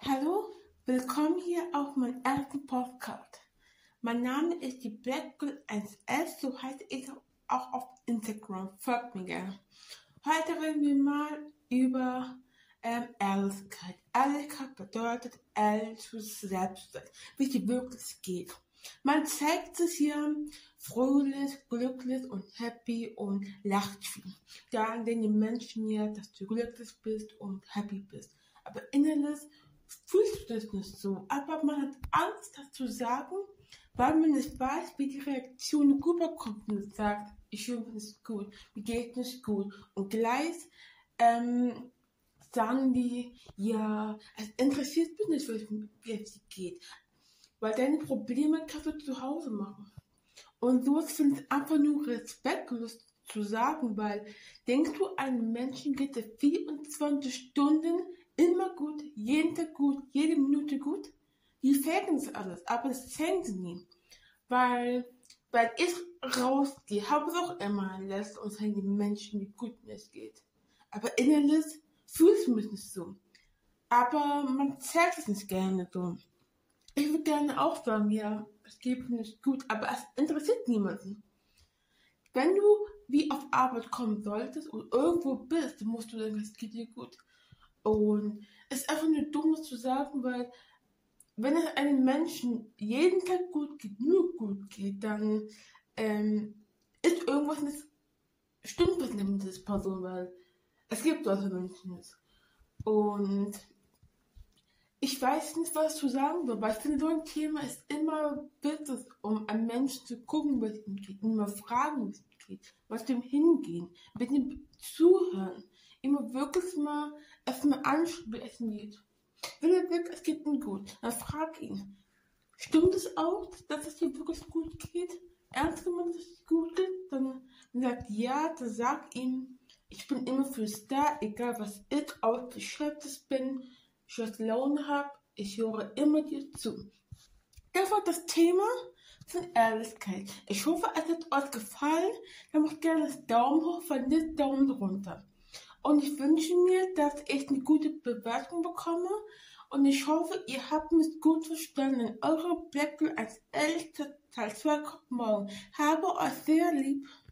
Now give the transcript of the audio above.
Hallo, willkommen hier auf meinem ersten Podcast. Mein Name ist die Black Girl 1S, so heiße ich auch auf Instagram. Folgt mir gerne. Heute reden wir mal über ähm, Ehrlichkeit. Ehrlichkeit bedeutet ehrlich zu selbst sein, wie es wirklich geht. Man zeigt sich hier fröhlich, glücklich und happy und lacht viel. Dann denken die Menschen ja, dass du glücklich bist und happy bist. Aber innerlich fühlst du das nicht so. Aber man hat Angst, das zu sagen, weil man nicht weiß, wie die Reaktion rüberkommt und sagt, ich fühle mich nicht gut, mir geht nicht gut. Und gleich ähm, sagen die, ja, es interessiert mich nicht, wie es dir geht. Weil deine Probleme kannst du zu Hause machen. Und so finde ich einfach nur respektlos zu sagen, weil denkst du, einem Menschen geht es 24 Stunden jeden Tag gut, jede Minute gut? Die faken es alles, aber das zeigen sie nie. Weil, weil ich rausgehe, habe es auch immer lässt uns die Menschen, wie gut es geht. Aber innerlich fühle ich mich nicht so. Aber man zeigt es nicht gerne so. Ich würde gerne auch sagen, ja, es geht mir nicht gut, aber es interessiert niemanden. Wenn du wie auf Arbeit kommen solltest und irgendwo bist, musst du sagen, es geht dir gut. Und es ist einfach nur dumm, zu sagen, weil wenn es einem Menschen jeden Tag gut geht, nur gut geht, dann ähm, ist irgendwas nicht, stimmt was nicht mit dieser Person, weil es gibt solche Menschen nicht. Und ich weiß nicht, was zu sagen soll, weil ich finde, so ein Thema ist immer wichtig, um einen Menschen zu gucken, was ihm geht, immer fragen, was ihm geht, was dem hingehen, mit ihm zuhören, immer wirklich mal erstmal ihm geht. Wenn er sagt, es geht ihm gut, dann frag ihn, stimmt es auch, dass es dir wirklich gut geht? Ernst gemeint, dass es gut geht? Dann, sagt ja, dann sag ihm, ich bin immer fürs da, egal was ich ausgeschöpft bin, schlechte Laune habe, ich höre immer dir zu. Das war das Thema von Ehrlichkeit. Ich hoffe, es hat euch gefallen. Dann macht gerne das Daumen hoch, wenn nicht Daumen runter. Und ich wünsche mir, dass ich eine gute Bewertung bekomme. Und ich hoffe, ihr habt mich gut verstanden. Eure Blackpool als ältester Teil 2 kommt morgen. Habe euch sehr lieb.